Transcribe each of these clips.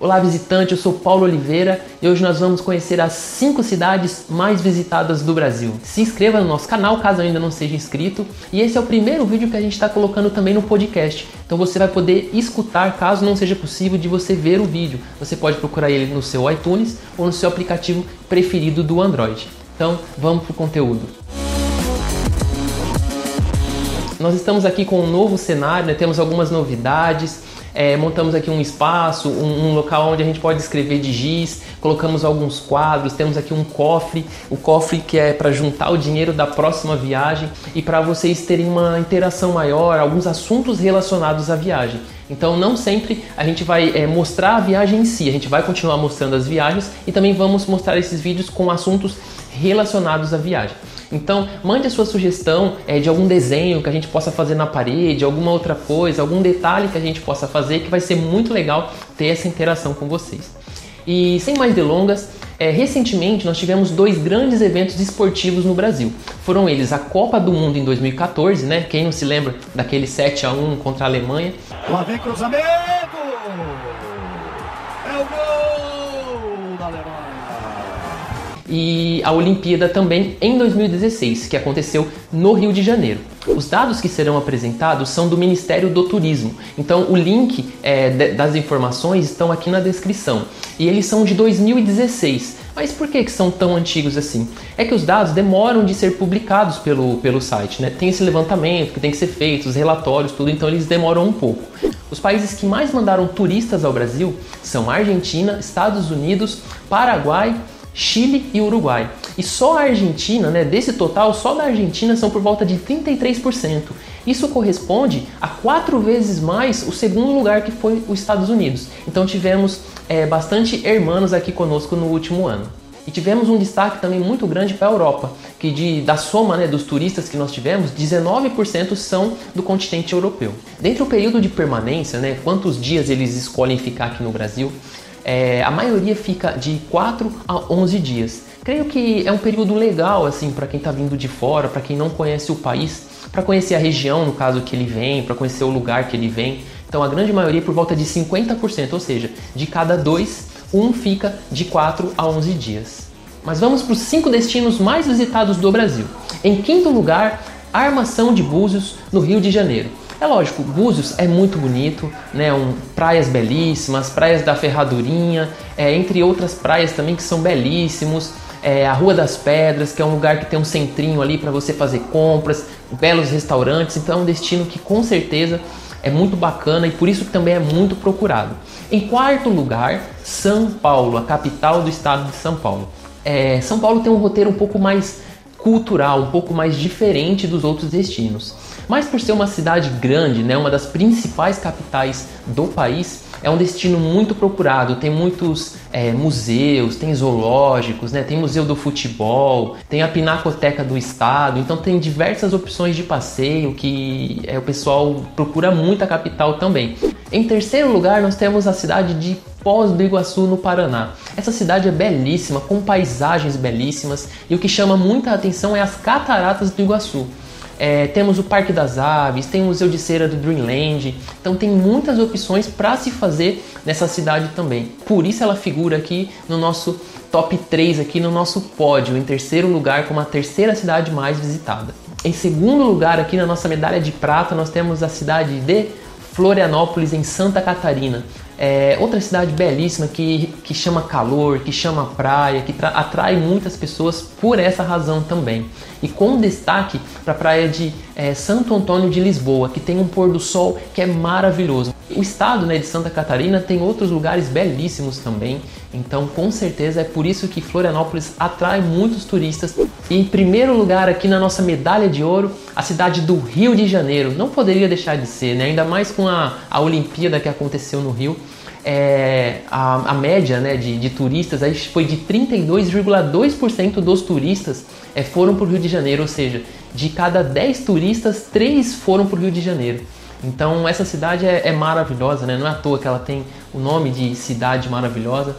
Olá visitante, eu sou Paulo Oliveira e hoje nós vamos conhecer as 5 cidades mais visitadas do Brasil. Se inscreva no nosso canal caso ainda não seja inscrito e esse é o primeiro vídeo que a gente está colocando também no podcast. Então você vai poder escutar caso não seja possível de você ver o vídeo. Você pode procurar ele no seu iTunes ou no seu aplicativo preferido do Android. Então vamos para o conteúdo. Nós estamos aqui com um novo cenário, né? temos algumas novidades. É, montamos aqui um espaço, um, um, local onde a gente pode escrever de giz, colocamos alguns quadros, temos aqui um cofre, o cofre que é para juntar o dinheiro da próxima viagem e para vocês terem uma interação maior, alguns assuntos relacionados à viagem. Então não sempre a gente vai é, mostrar a viagem em si, a gente vai continuar mostrando as viagens e também vamos mostrar esses vídeos com assuntos relacionados à viagem. Então, mande a sua sugestão é, de algum desenho que a gente possa fazer na parede, alguma outra coisa, algum detalhe que a gente possa fazer, que vai ser muito legal ter essa interação com vocês. E sem mais delongas, é, recentemente nós tivemos dois grandes eventos esportivos no Brasil. Foram eles a Copa do Mundo em 2014, né? Quem não se lembra daquele 7 a 1 contra a Alemanha? Lá vem cruzamento! É o gol da Alemanha! E a Olimpíada também em 2016, que aconteceu no Rio de Janeiro. Os dados que serão apresentados são do Ministério do Turismo, então o link é, das informações estão aqui na descrição e eles são de 2016. Mas por que, que são tão antigos assim? É que os dados demoram de ser publicados pelo, pelo site, né? Tem esse levantamento que tem que ser feito, os relatórios, tudo, então eles demoram um pouco. Os países que mais mandaram turistas ao Brasil são Argentina, Estados Unidos, Paraguai, Chile e Uruguai. E só a Argentina, né, desse total, só da Argentina são por volta de 33%. Isso corresponde a quatro vezes mais o segundo lugar que foi os Estados Unidos. Então tivemos é, bastante hermanos aqui conosco no último ano. E tivemos um destaque também muito grande para a Europa, que de, da soma né, dos turistas que nós tivemos, 19% são do continente europeu. Dentro do período de permanência, né, quantos dias eles escolhem ficar aqui no Brasil, é, a maioria fica de 4 a 11 dias. Creio que é um período legal assim para quem está vindo de fora, para quem não conhece o país, para conhecer a região no caso que ele vem, para conhecer o lugar que ele vem. Então a grande maioria por volta de 50%, ou seja, de cada dois, um fica de 4 a 11 dias. Mas vamos para os cinco destinos mais visitados do Brasil. Em quinto lugar, Armação de Búzios, no Rio de Janeiro. É lógico, Búzios é muito bonito, né? Um, praias belíssimas, praias da Ferradurinha, é, entre outras praias também que são belíssimos. É, a Rua das Pedras, que é um lugar que tem um centrinho ali para você fazer compras, belos restaurantes, então é um destino que com certeza é muito bacana e por isso também é muito procurado. Em quarto lugar, São Paulo, a capital do estado de São Paulo. É, São Paulo tem um roteiro um pouco mais cultural, um pouco mais diferente dos outros destinos. Mas por ser uma cidade grande, né, uma das principais capitais do país, é um destino muito procurado. Tem muitos é, museus, tem zoológicos, né? tem museu do futebol, tem a Pinacoteca do Estado. Então tem diversas opções de passeio que é, o pessoal procura muito a capital também. Em terceiro lugar, nós temos a cidade de Foz do Iguaçu, no Paraná. Essa cidade é belíssima, com paisagens belíssimas, e o que chama muita atenção é as cataratas do Iguaçu. É, temos o Parque das Aves, tem o Museu de Cera do Dreamland, então tem muitas opções para se fazer nessa cidade também. Por isso ela figura aqui no nosso top 3 aqui no nosso pódio, em terceiro lugar como a terceira cidade mais visitada. Em segundo lugar aqui na nossa medalha de prata nós temos a cidade de Florianópolis em Santa Catarina. É outra cidade belíssima que, que chama calor, que chama praia, que atrai muitas pessoas por essa razão também. E com destaque para a praia de é, Santo Antônio de Lisboa, que tem um pôr do sol que é maravilhoso. O estado né, de Santa Catarina tem outros lugares belíssimos também, então com certeza é por isso que Florianópolis atrai muitos turistas. E em primeiro lugar aqui na nossa medalha de ouro, a cidade do Rio de Janeiro. Não poderia deixar de ser, né? ainda mais com a, a Olimpíada que aconteceu no Rio é, a, a, média né, de, de, turistas aí foi de 32,2% dos turistas é, foram para o Rio de Janeiro, ou seja, de cada 10 turistas, 3 foram para o Rio de Janeiro. Então essa cidade é, é, maravilhosa, né? não é à toa que ela tem o nome de cidade maravilhosa.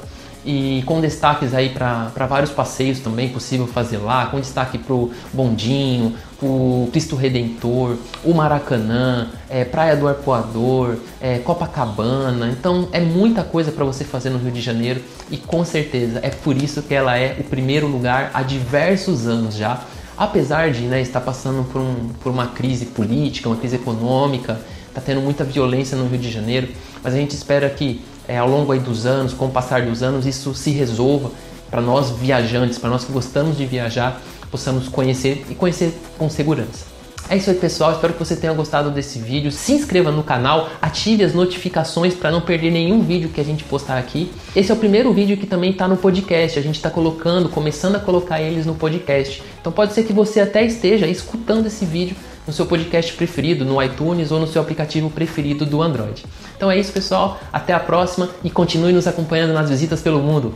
E com destaques aí para vários passeios também possível fazer lá, com destaque para o Bondinho, o Cristo Redentor, o Maracanã, é, Praia do Arpoador, é, Copacabana. Então é muita coisa para você fazer no Rio de Janeiro e com certeza é por isso que ela é o primeiro lugar há diversos anos já. Apesar de né, estar passando por, um, por uma crise política, uma crise econômica, está tendo muita violência no Rio de Janeiro, mas a gente espera que é, ao longo aí dos anos, com o passar dos anos, isso se resolva para nós viajantes, para nós que gostamos de viajar, possamos conhecer e conhecer com segurança. É isso aí, pessoal. Espero que você tenha gostado desse vídeo. Se inscreva no canal, ative as notificações para não perder nenhum vídeo que a gente postar aqui. Esse é o primeiro vídeo que também está no podcast. A gente está colocando, começando a colocar eles no podcast. Então pode ser que você até esteja escutando esse vídeo no seu podcast preferido, no iTunes ou no seu aplicativo preferido do Android. Então é isso, pessoal. Até a próxima e continue nos acompanhando nas visitas pelo mundo.